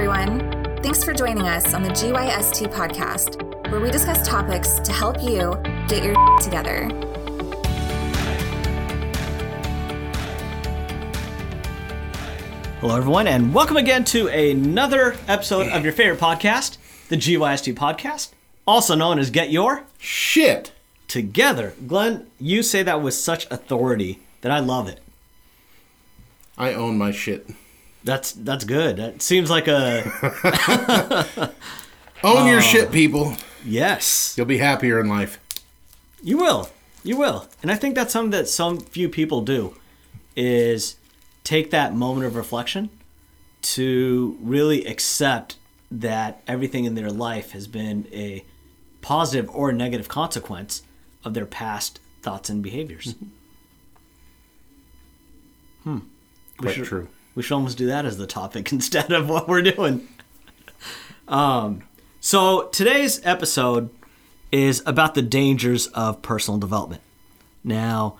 everyone. Thanks for joining us on the GYST podcast, where we discuss topics to help you get your together. Hello, everyone, and welcome again to another episode of your favorite podcast, the GYST podcast, also known as Get Your Shit. Together. Glenn, you say that with such authority that I love it. I own my shit. That's that's good. That seems like a Own your shit, people. yes. You'll be happier in life. You will. You will. And I think that's something that some few people do is take that moment of reflection to really accept that everything in their life has been a positive or negative consequence of their past thoughts and behaviors. hmm. We Quite should, true. We should almost do that as the topic instead of what we're doing. Um, so today's episode is about the dangers of personal development. Now,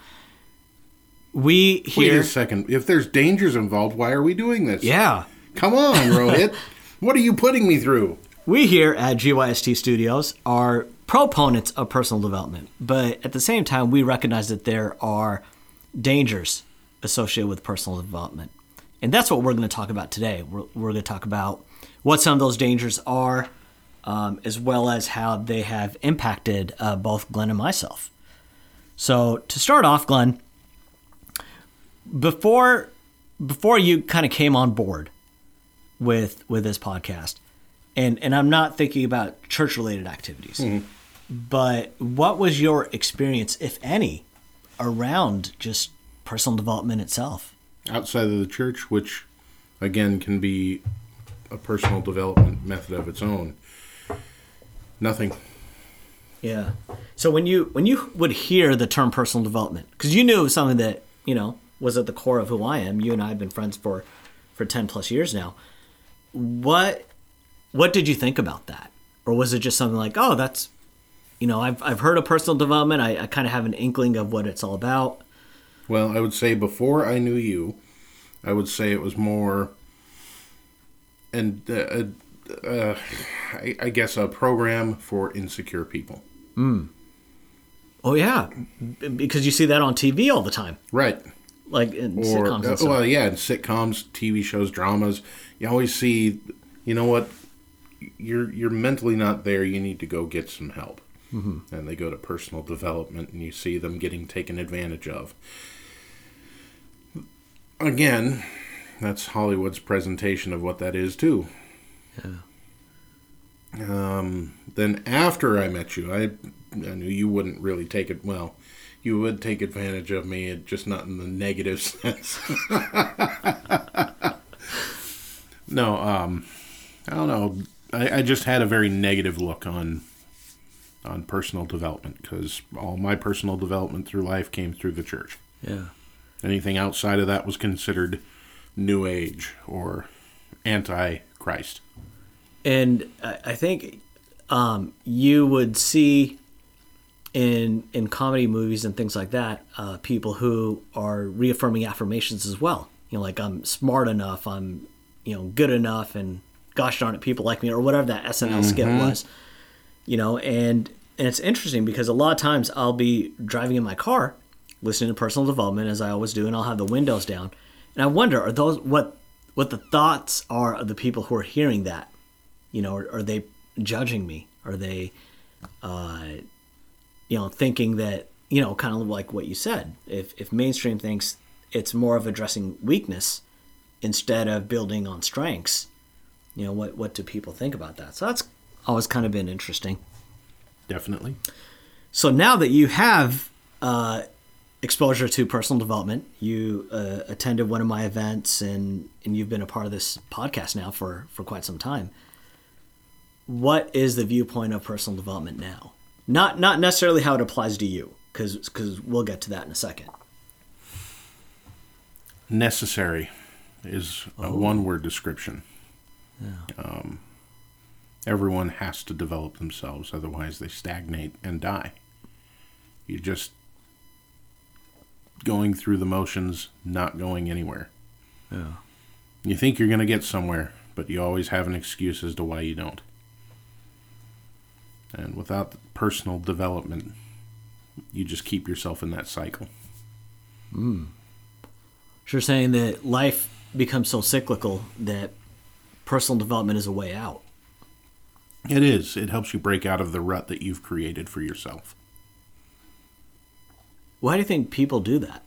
we here. Wait a second. If there's dangers involved, why are we doing this? yeah, Come on, Rohit. what are you putting me through? we here at GYST Studios are proponents of personal development, but at the same time, we recognize that there are dangers associated with personal development. And that's what we're going to talk about today. We're, we're going to talk about what some of those dangers are, um, as well as how they have impacted uh, both Glenn and myself. So, to start off, Glenn, before before you kind of came on board with with this podcast, and and I'm not thinking about church related activities, but what was your experience, if any, around just personal development itself? Outside of the church, which again can be a personal development method of its own. Nothing. Yeah. So when you when you would hear the term personal development, because you knew it was something that you know was at the core of who I am. You and I have been friends for for ten plus years now. What what did you think about that, or was it just something like, oh, that's you know, I've I've heard of personal development. I, I kind of have an inkling of what it's all about. Well, I would say before I knew you, I would say it was more, and uh, uh, uh, I, I guess a program for insecure people. Oh yeah, because you see that on TV all the time, Right. like in or sitcoms uh, well, yeah, in sitcoms, TV shows, dramas, you always see, you know what, you're you're mentally not there. You need to go get some help, mm-hmm. and they go to personal development, and you see them getting taken advantage of. Again, that's Hollywood's presentation of what that is too. Yeah. Um, then after I met you, I I knew you wouldn't really take it well. You would take advantage of me, just not in the negative sense. no, um, I don't know. I, I just had a very negative look on on personal development because all my personal development through life came through the church. Yeah. Anything outside of that was considered new age or anti Christ. and I think um, you would see in in comedy movies and things like that uh, people who are reaffirming affirmations as well. You know, like I'm smart enough, I'm you know good enough, and gosh darn it, people like me, or whatever that SNL skit was. You know, and and it's interesting because a lot of times I'll be driving in my car, listening to personal development as I always do, and I'll have the windows down, and I wonder are those what what the thoughts are of the people who are hearing that you know, are, are they judging me? Are they, uh, you know, thinking that you know, kind of like what you said. If if mainstream thinks it's more of addressing weakness instead of building on strengths, you know, what what do people think about that? So that's always kind of been interesting. Definitely. So now that you have uh, exposure to personal development, you uh, attended one of my events, and and you've been a part of this podcast now for for quite some time. What is the viewpoint of personal development now? Not not necessarily how it applies to you, because because we'll get to that in a second. necessary is a one word description. Um, everyone has to develop themselves, otherwise, they stagnate and die. You just going through the motions, not going anywhere. Yeah. You think you're going to get somewhere, but you always have an excuse as to why you don't. And without personal development, you just keep yourself in that cycle. Hmm. So you're saying that life becomes so cyclical that personal development is a way out. It is. It helps you break out of the rut that you've created for yourself. Why do you think people do that?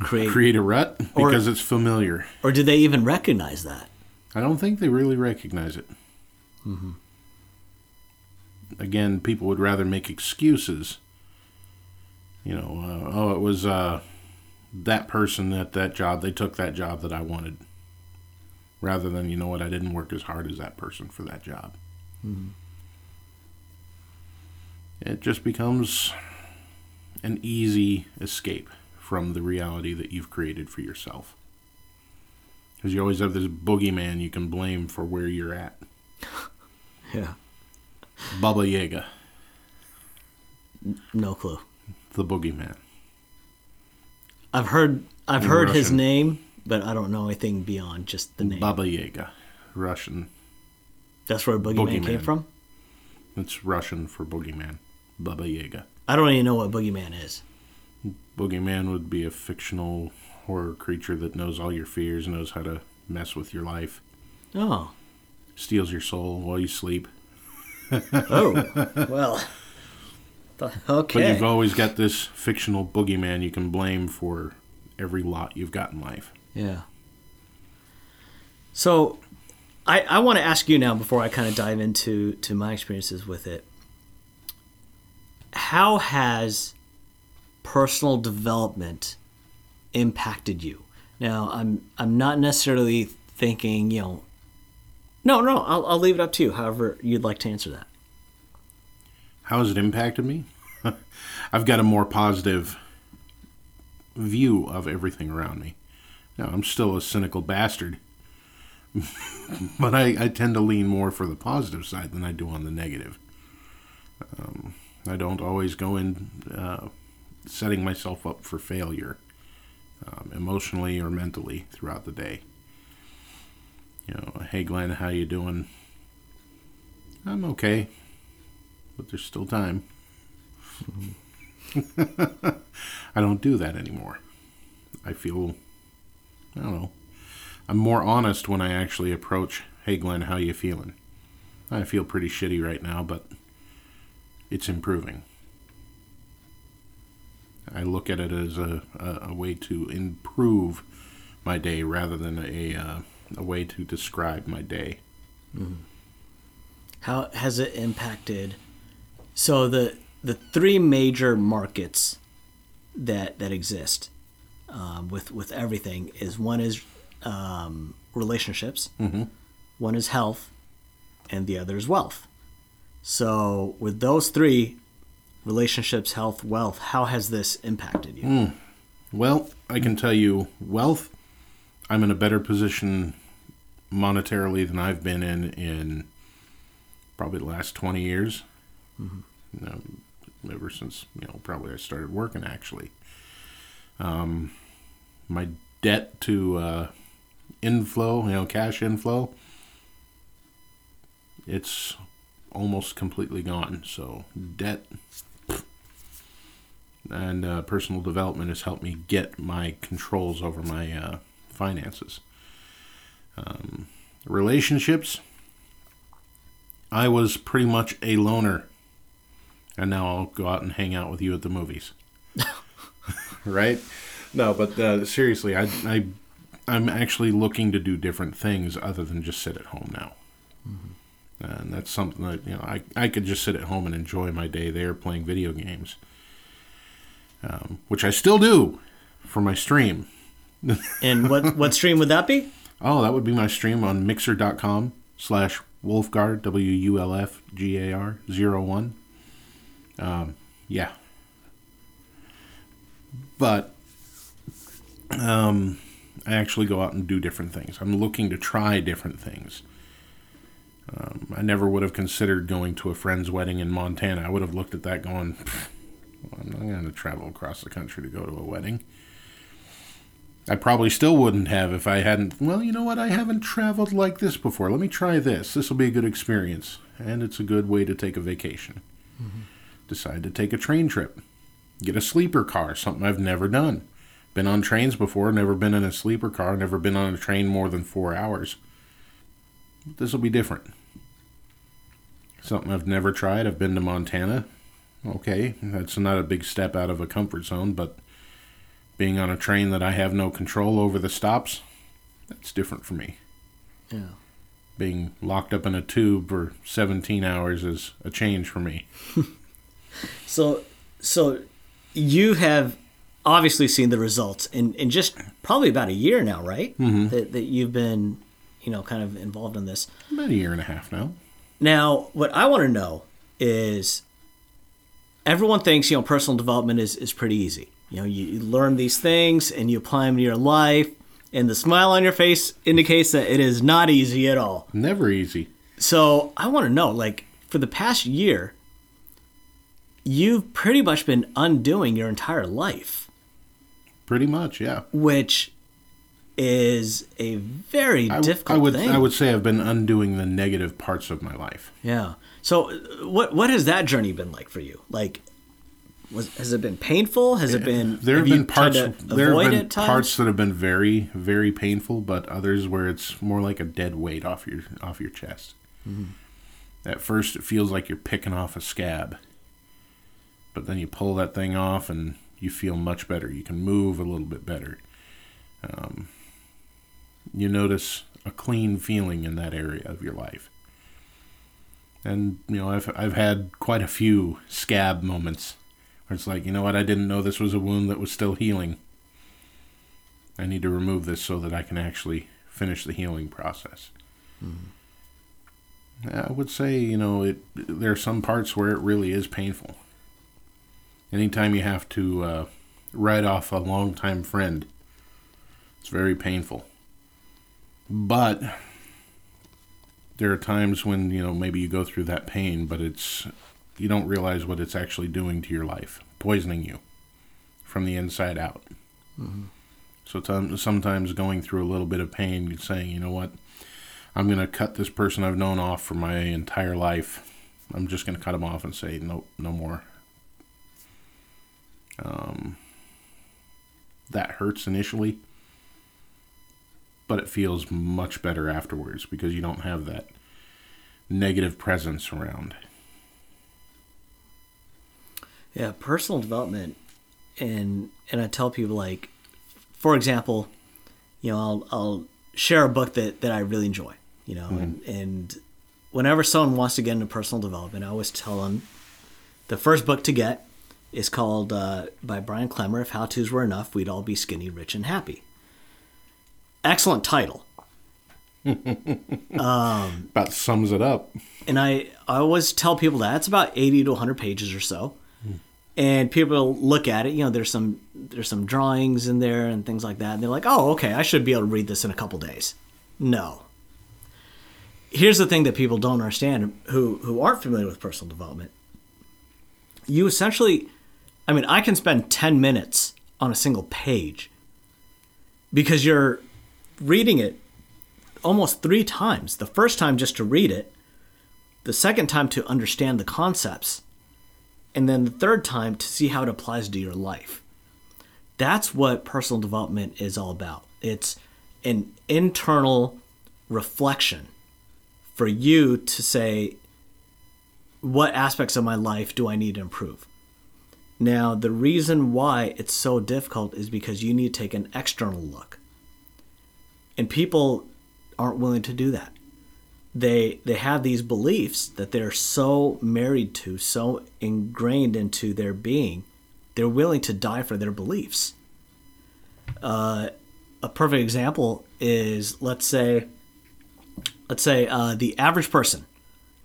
Create, Create a rut Or- because it's familiar. or do they even recognize that? I don't think they really recognize it. Again, people would rather make excuses. You know, uh, oh, it was uh, that person at that job. They took that job that I wanted. Rather than, you know what, I didn't work as hard as that person for that job. It just becomes an easy escape from the reality that you've created for yourself. Because you always have this boogeyman you can blame for where you're at. Yeah. Baba Yaga, No clue. the boogeyman. I've heard I've In heard his name, but I don't know anything beyond just the name. Baba Yaga, Russian. That's where Boogeyman, came from. It's Russian for boogeyman. Baba Yaga. I don't even know what Boogeyman is. Boogeyman would be a fictional horror creature that knows all your fears, knows how to mess with your life, Oh. steals your soul while you sleep. Oh. well. Th- But you've always got this fictional boogeyman you can blame for every lot you've got in life. Yeah. So, I I want to ask you now before I kind of dive into to my experiences with it. How has personal development impacted you? Now, I'm I'm not necessarily thinking, you know. No, no, I'll I'll leave it up to you. However, you'd like to answer that. How has it impacted me? I've got a more positive view of everything around me. Now, I'm still a cynical bastard, but I, I tend to lean more for the positive side than I do on the negative. Um, I don't always go in uh, setting myself up for failure, um, emotionally or mentally, throughout the day. You know, hey Glenn, how you doing? I'm okay but there's still time. I don't do that anymore. I feel, I don't know, I'm more honest when I actually approach, hey Glenn, how you feeling? I feel pretty shitty right now, but it's improving. I look at it as a, a, a way to improve my day rather than a, uh, a way to describe my day. How has it impacted? So the the three major markets that that exist um, with with everything is one is um, relationships, one is health, and the other is wealth. So with those three, relationships, health, wealth, how has this impacted you? Well, I can tell you, wealth, I'm in a better position monetarily than I've been in in probably the last 20 years. You know, ever since, you know, probably I started working actually. Um, my debt to uh, inflow, you know, cash inflow, it's almost completely gone. So, debt and uh, personal development has helped me get my controls over my uh, finances. Um, relationships, I was pretty much a loner, and now I'll go out and hang out with you at the movies. right? No, but uh, seriously, I, I, I'm actually looking to do different things other than just sit at home now. And that's something that you know I, I could just sit at home and enjoy my day there playing video games um, which I still do for my stream. And what what stream would that be? Oh, that would be my stream on mixer.com slash Wulfgar, W U L F G A R 01. Um, yeah. But um, I actually go out and do different things. I'm looking to try different things. Um, I never would have considered going to a friend's wedding in Montana. I would have looked at that going, "Pfft, I'm not going to travel across the country to go to a wedding. I probably still wouldn't have if I hadn't. Well, you know what? I haven't traveled like this before. Let me try this. This will be a good experience. And it's a good way to take a vacation. Mm-hmm. Decide to take a train trip. Get a sleeper car, something I've never done. Been on trains before, never been in a sleeper car, never been on a train more than four hours. This will be different. Something I've never tried. I've been to Montana. Okay, that's not a big step out of a comfort zone, but being on a train that I have no control over the stops, that's different for me. Yeah. Being locked up in a tube for 17 hours is a change for me. so, so you have obviously seen the results in, in just probably about a year now, right? Mm-hmm. That, that you've been, you know, kind of involved in this. About a year and a half now. Now, what I want to know is everyone thinks, you know, personal development is, is pretty easy. You know, you, you learn these things and you apply them to your life, and the smile on your face indicates that it is not easy at all. Never easy. So I want to know, like, for the past year, you've pretty much been undoing your entire life. Pretty much, yeah. Which is a very I, difficult I would thing. I would say I've been undoing the negative parts of my life. Yeah. So what what has that journey been like for you? Like was has it been painful? Has it been There have, you been parts there have been parts that have been very very painful, but others where it's more like a dead weight off your off your chest. Mm-hmm. At first it feels like you're picking off a scab. But then you pull that thing off and you feel much better. You can move a little bit better. Um, you notice a clean feeling in that area of your life. And you know, I've I've had quite a few scab moments where it's like, you know what, I didn't know this was a wound that was still healing. I need to remove this so that I can actually finish the healing process. I would say, you know, it there are some parts where it really is painful. Anytime you have to uh, write off a longtime friend, it's very painful. But there are times when you know maybe you go through that pain, but it's you don't realize what it's actually doing to your life, poisoning you from the inside out. So t- sometimes going through a little bit of pain, you're saying, you know what, I'm going to cut this person I've known off for my entire life. I'm just going to cut them off and say, nope, no more. Um, that hurts initially, but it feels much better afterwards because you don't have that negative presence around. Yeah, personal development, and and I tell people like, for example, you know, I'll I'll share a book that that I really enjoy, you know, and and whenever someone wants to get into personal development, I always tell them the first book to get is called uh, by Brian Klemmer. If how tos were enough, we'd all be skinny, rich, and happy. Excellent title. Um, about sums it up. and I, I always tell people that. It's about 80 to 100 pages or so. And people look at it you know there's some there's some drawings in there and things like that. And they're like oh okay i should be able to read this in a couple days. No. Here's the thing that people don't understand who who aren't familiar with personal development. You essentially i mean i can spend 10 minutes on a single page because you're reading it almost three times the first time just to read it the second time to understand the concepts, and then the third time to see how it applies to your life. That's what personal development is all about. It's an internal reflection for you to say, what aspects of my life do I need to improve? Now, the reason why it's so difficult is because you need to take an external look. And people aren't willing to do that they they have these beliefs that they're so married to, so ingrained into their being, they're willing to die for their beliefs. Uh, a perfect example is let's say let's say uh, the average person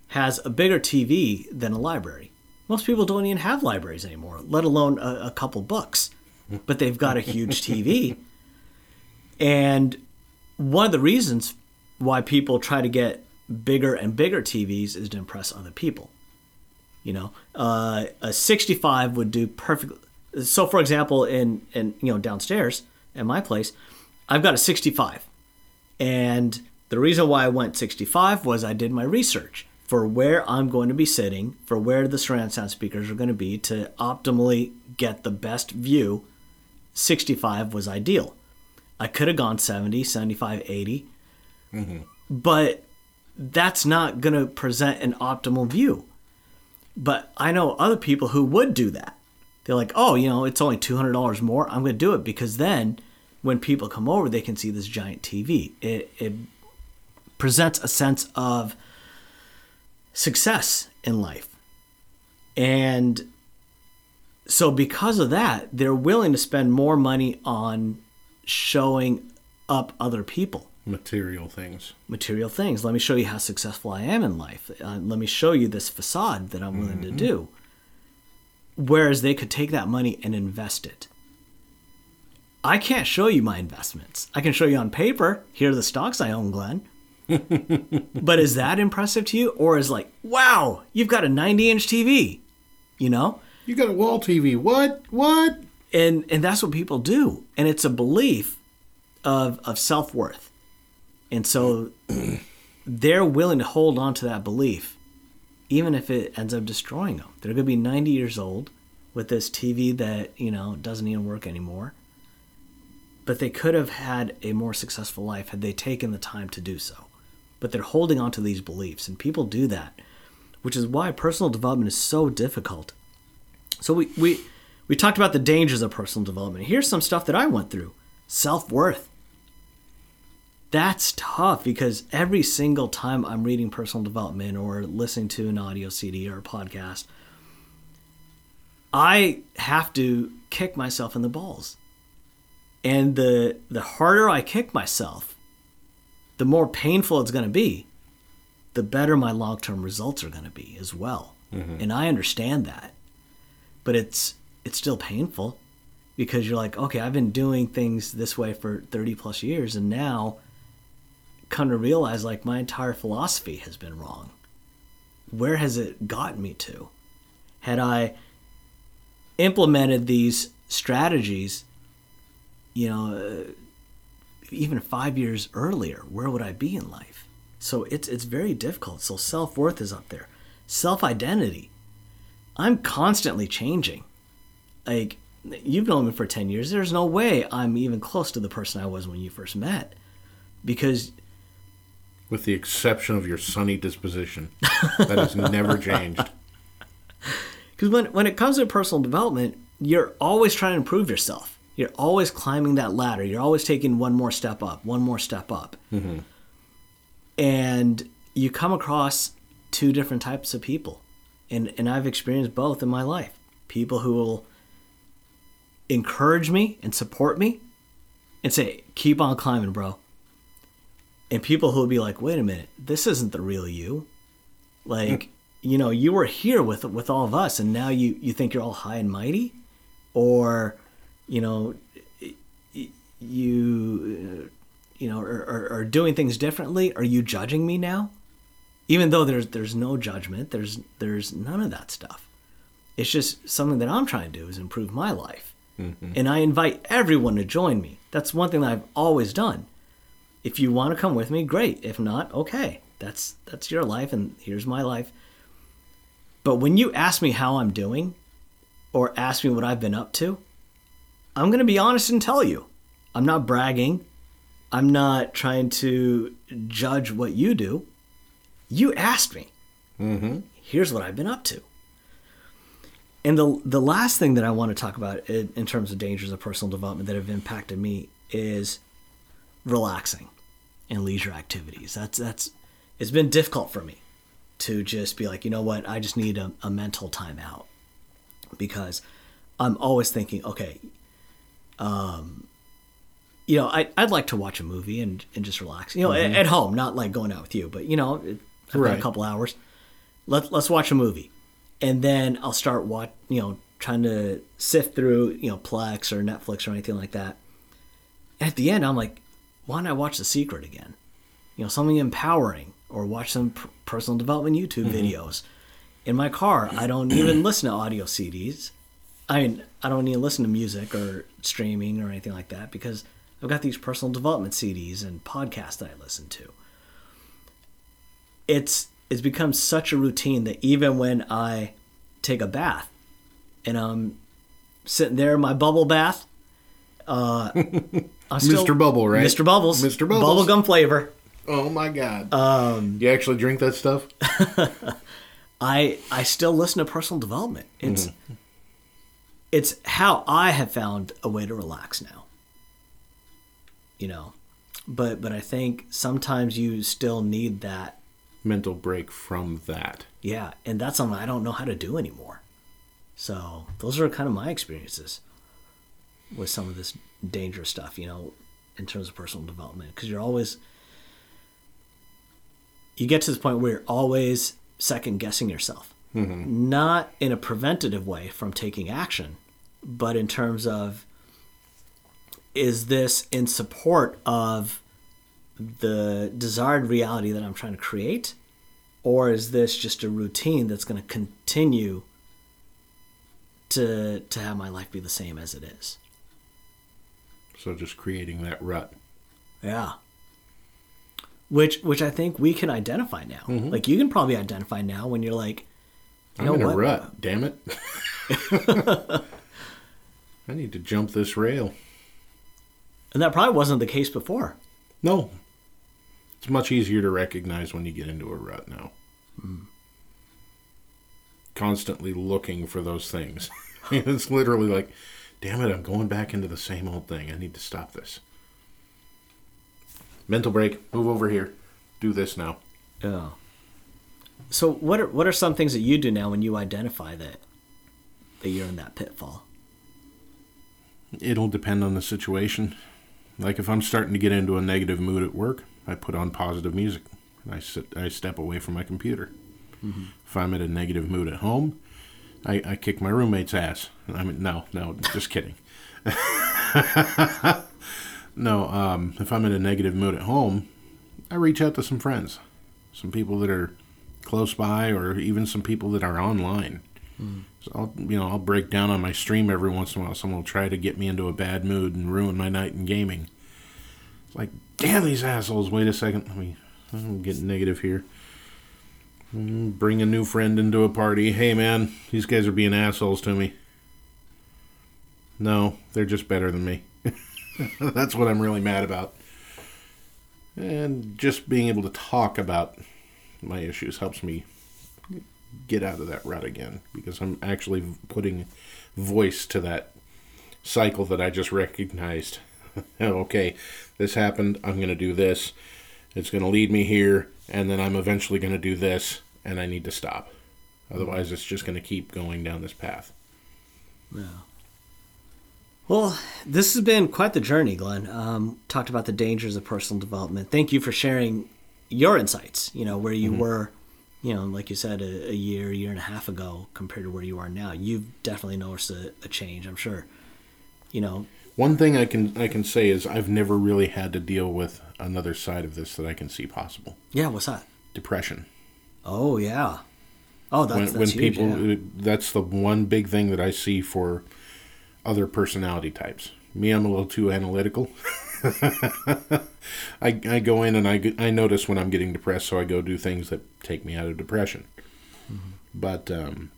has a bigger TV than a library. Most people don't even have libraries anymore, let alone a, a couple books, but they've got a huge TV. And one of the reasons why people try to get bigger and bigger TVs is to impress other people. You know, uh, a 65 would do perfect. So, for example, in in you know downstairs, at my place, I've got a 65. And the reason why I went 65 was I did my research for where I'm going to be sitting, for where the surround sound speakers are going to be to optimally get the best view. 65 was ideal. I could have gone 70, 75, 80, mm-hmm. but that's not going to present an optimal view. But I know other people who would do that. They're like, oh, you know, it's only $200 more. I'm going to do it because then when people come over, they can see this giant TV. It, it presents a sense of success in life. And so, because of that, they're willing to spend more money on showing up other people Material things. material things. Let me show you how successful I am in life. Uh, let me show you this facade that I'm willing to do. Whereas they could take that money and invest it. I can't show you my investments. I can show you on paper. Here are the stocks I own, Glenn. but is that impressive to you? Or is like, wow, you've got a 90 inch TV, you know? You got a wall TV. What? What? And and that's what people do. And it's a belief of of self-worth. And so they're willing to hold on to that belief even if it ends up destroying them. They're going to be 90 years old with this tv that you know doesn't even work anymore. But they could have had a more successful life had they taken the time to do so. But they're holding on to these beliefs and people do that which is why personal development is so difficult. So we we we talked about the dangers of personal development. Here's some stuff that I went through. Self-worth. That's tough because every single time I'm reading personal development or listening to an audio CD or a podcast, I have to kick myself in the balls. And the the harder I kick myself, the more painful it's going to be, the better my long-term results are going to be as well. Mm-hmm. And I understand that but it's it's still painful because you're like okay i've been doing things this way for 30 plus years and now come to realize like my entire philosophy has been wrong. Where has it gotten me to? Had i implemented these strategies you know uh, even five years earlier where would i be in life? So it's it's very difficult. So self-worth is up there. Self-identity. I'm constantly changing. Like you've known me for 10 years. There's no way I'm even close to the person I was when you first met. Because With the exception of your sunny disposition. That has never changed. cuz when when it comes to personal development, you're always trying to improve yourself. You're always climbing that ladder. You're always taking one more step up, one more step up. Mm-hmm. And you come across two different types of people. And and I've experienced both in my life. People who will encourage me and support me and say, keep on climbing, bro. And people who will be like, wait a minute, this isn't the real you. Like, you know, you were here with with all of us and now you, you think you're all high and mighty? Or, you know, you, uh, you know, are, are, are doing things differently? Are you judging me now? Even though there's there's no judgment, there's there's none of that stuff. It's just something that I'm trying to do is improve my life. And I invite everyone to join me. That's one thing that I've always done. If you want to come with me, great. If not, okay. That's that's your life and here's my life. But when you ask me how I'm doing or ask me what I've been up to, I'm going to be honest and tell you. I'm not bragging. I'm not trying to judge what you do. You asked me. Mm-hmm. Here's what I've been up to. And the the last thing that I want to talk about in, in terms of dangers of personal development that have impacted me is relaxing and leisure activities. That's that's it's been difficult for me to just be like, you know what, I just need a, a mental timeout because I'm always thinking, okay, um, you know, I, I'd like to watch a movie and, and just relax, you know, at, at home, not like going out with you, but you know, I've got a couple hours. Let, let's watch a movie. And then I'll start watch, you know, trying to sift through, you know, Plex or Netflix or anything like that. At the end, I'm like, why don't I watch The Secret again? You know, something empowering or watch some personal development YouTube mm-hmm. videos. In my car, I don't even listen to audio CDs. I mean, I don't need to listen to music or streaming or anything like that because I've got these personal development CDs and podcasts that I listen to. It's it's become such a routine that even when I take a bath and I'm sitting there in my bubble bath, uh, I'm still, Mr. Bubble, right? Mr. Bubbles, Mr. Bubbles. bubblegum flavor. Oh my god. Um, you actually drink that stuff? I I still listen to personal development. It's it's how I have found a way to relax now. You know, but but I think sometimes you still need that. Mental break from that. Yeah, and that's something I don't know how to do anymore. So those are kind of my experiences with some of this dangerous stuff. You know, in terms of personal development, because you're always you get to this point where you're always second guessing yourself. Mm-hmm. Not in a preventative way from taking action, but in terms of is this in support of the desired reality that I'm trying to create? Or is this just a routine that's going to continue to, to have my life be the same as it is? So just creating that rut. Yeah. Which which I think we can identify now. Mm-hmm. Like you can probably identify now when you're like, you I'm in a rut. Damn it. I need to jump this rail. And that probably wasn't the case before. No. It's much easier to recognize when you get into a rut now. Constantly looking for those things. it's literally like, damn it, I'm going back into the same old thing. I need to stop this. Mental break. Move over here. Do this now. Yeah. So what are what are some things that you do now when you identify that that you're in that pitfall? It'll depend on the situation. Like if I'm starting to get into a negative mood at work, I put on positive music. And I sit, I step away from my computer. If I'm in a negative mood at home, I, I kick my roommate's ass. I mean, no, no, just kidding. no, um, if I'm in a negative mood at home, I reach out to some friends, some people that are close by, or even some people that are online. So I'll, you know, I'll break down on my stream every once in a while. Someone will try to get me into a bad mood and ruin my night in gaming. Like, damn these assholes! Wait a second, let me. I'm getting negative here. Mm, Bring a new friend into a party. Hey man, these guys are being assholes to me. No, they're just better than me. That's what I'm really mad about. And just being able to talk about my issues helps me get out of that rut again because I'm actually putting voice to that cycle that I just recognized. okay, this happened. I'm going to do this. It's going to lead me here, and then I'm eventually going to do this, and I need to stop. Otherwise, it's just going to keep going down this path. Yeah. Well, this has been quite the journey, Glenn. Um, talked about the dangers of personal development. Thank you for sharing your insights. You know where you were, you know, like you said, a, a year, year and a half ago compared to where you are now. You've definitely noticed a, a change. I'm sure. You know, One thing I can I can say is I've never really had to deal with another side of this that I can see possible. yeah. What's that? Depression. Oh yeah. Oh, that's when, that's when huge. people yeah. uh, that's the one big thing that I see for other personality types. Me, I'm a little too analytical. I, I go in and I, I notice when I'm getting depressed, so I go do things that take me out of depression. But um,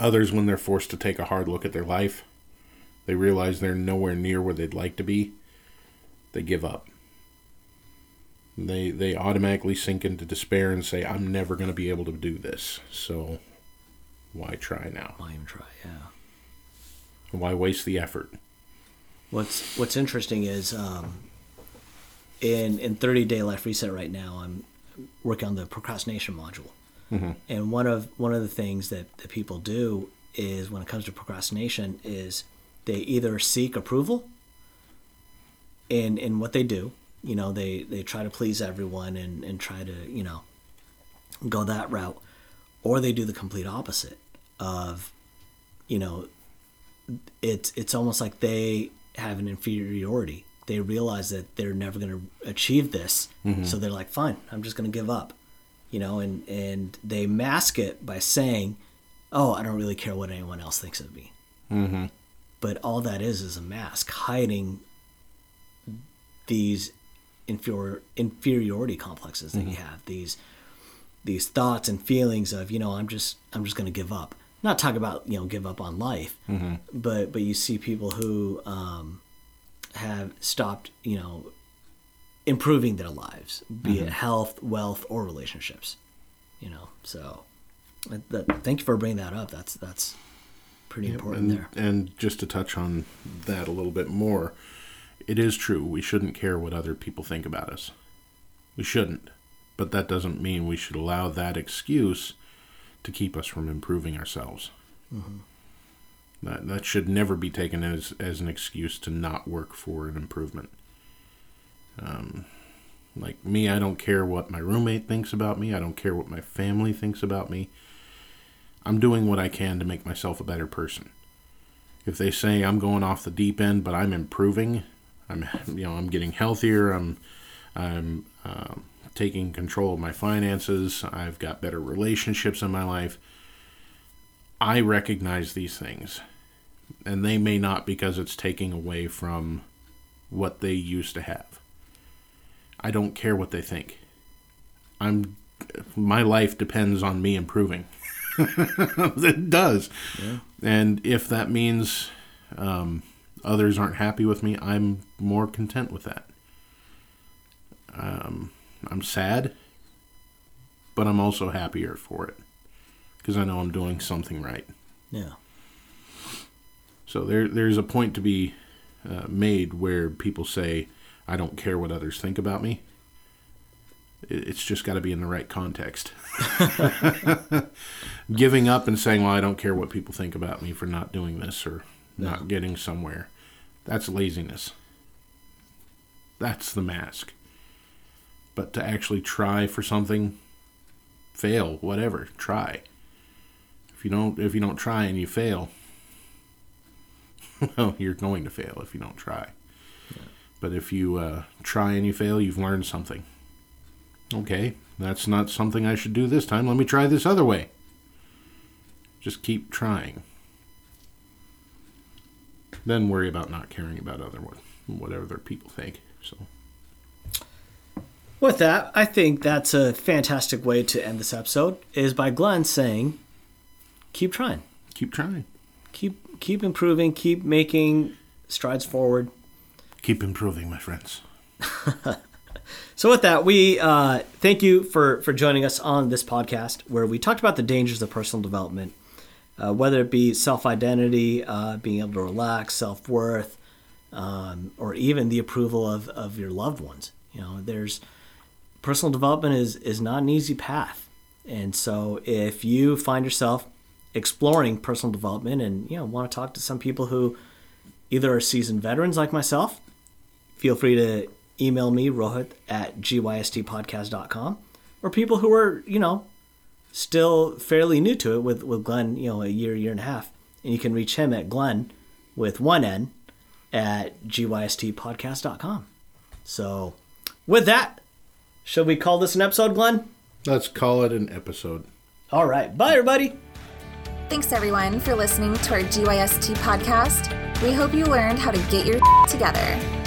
others, when they're forced to take a hard look at their life, they realize they're nowhere near where they'd like to be. They give up. They they automatically sink into despair and say, "I'm never going to be able to do this." So, why try now? Why even try? Yeah. Why waste the effort? What's What's interesting is um, in in 30 day life reset right now, I'm working on the procrastination module, and one of one of the things that that people do is when it comes to procrastination is they either seek approval in in what they do. You know, they they try to please everyone and and try to you know go that route, or they do the complete opposite of you know it's it's almost like they have an inferiority. They realize that they're never going to achieve this, so they're like, "Fine, I'm just going to give up," you know, and and they mask it by saying, "Oh, I don't really care what anyone else thinks of me." Mm-hmm. But all that is is a mask hiding these inferior inferiority complexes that mm-hmm. you have. These these thoughts and feelings of you know I'm just I'm just going to give up. Not talk about you know give up on life, mm-hmm. but but you see people who um, have stopped you know improving their lives, be mm-hmm. it health, wealth, or relationships. You know, so that, thank you for bringing that up. That's that's pretty yep, important and, there. And just to touch on that a little bit more, it is true we shouldn't care what other people think about us. We shouldn't, but that doesn't mean we should allow that excuse to keep us from improving ourselves. Mm-hmm. That that should never be taken as as an excuse to not work for an improvement. Um, like me, I don't care what my roommate thinks about me. I don't care what my family thinks about me. I'm doing what I can to make myself a better person. If they say I'm going off the deep end, but I'm improving, I'm you know I'm getting healthier. I'm I'm uh, taking control of my finances. I've got better relationships in my life. I recognize these things, and they may not because it's taking away from what they used to have. I don't care what they think. I'm my life depends on me improving. it does. Yeah. And if that means um, others aren't happy with me, I'm more content with that. Um, I'm sad, but I'm also happier for it because I know I'm doing something right. Yeah. So there, there's a point to be uh, made where people say, I don't care what others think about me. It's just got to be in the right context. Giving up and saying, well, I don't care what people think about me for not doing this or no. not getting somewhere, that's laziness. That's the mask. But to actually try for something, fail, whatever, try. If you don't if you don't try and you fail, well, you're going to fail if you don't try. But if you uh, try and you fail, you've learned something. Okay, that's not something I should do this time. Let me try this other way. Just keep trying. Then worry about not caring about other whatever other people think. So. With that, I think that's a fantastic way to end this episode. Is by Glenn saying, "Keep trying. Keep trying. Keep keep improving. Keep making strides forward. Keep improving, my friends. so with that, we uh, thank you for for joining us on this podcast where we talked about the dangers of personal development, uh, whether it be self identity, uh, being able to relax, self worth, um, or even the approval of of your loved ones. You know, there's personal development is is not an easy path, and so if you find yourself exploring personal development and you know want to talk to some people who either are seasoned veterans like myself feel free to email me, Rohit at gystpodcast.com, or people who are, you know, still fairly new to it with, with Glenn, you know, a year, year and a half. And you can reach him at Glenn with one N at gystpodcast.com. So, with that, should we call this an episode, Glenn? Let's call it an episode. All right. Bye, everybody. Thanks, everyone, for listening to our GYST podcast. We hope you learned how to get your together.